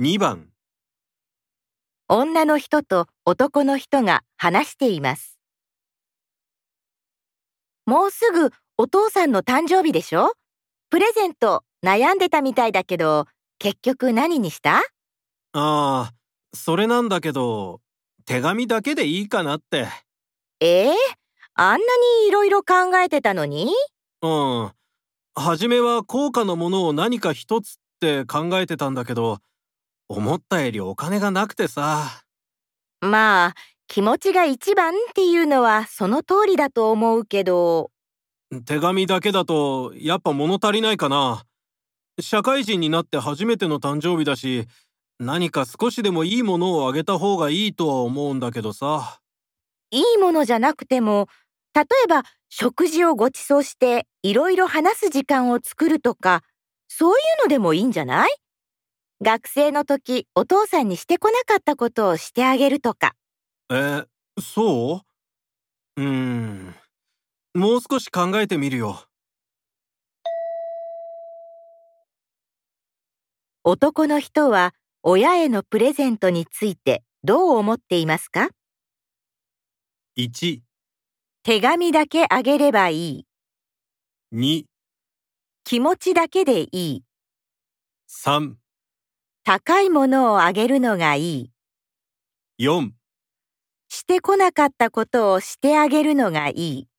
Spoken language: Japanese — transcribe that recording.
2番。女の人と男の人が話しています。もうすぐお父さんの誕生日でしょ？プレゼント悩んでたみたいだけど、結局何にした？ああそれなんだけど手紙だけでいいかなって。ええあんなにいろいろ考えてたのに？うん。初めは高価なものを何か一つって考えてたんだけど思ったよりお金がなくてさ。まあ、気持ちが一番っていうのはその通りだと思うけど、手紙だけだとやっぱ物足りないかな。社会人になって初めての誕生日だし何か少しでもいいものをあげた方がいいとは思うんだけどさ。いいものじゃなくても、例えば食事をご馳走していろいろ話す時間を作るとか、そういうのでもいいんじゃない？学生の時お父さんにしてこなかったことをしてあげるとか。えそう？うーん。もう少し考えてみるよ。男の人は親へのプレゼントについてどう思っていますか？1手紙だけあげればいい。2気持ちだけでいい。3高いものをあげるのがいい。4してこなかったことをしてあげるのがいい。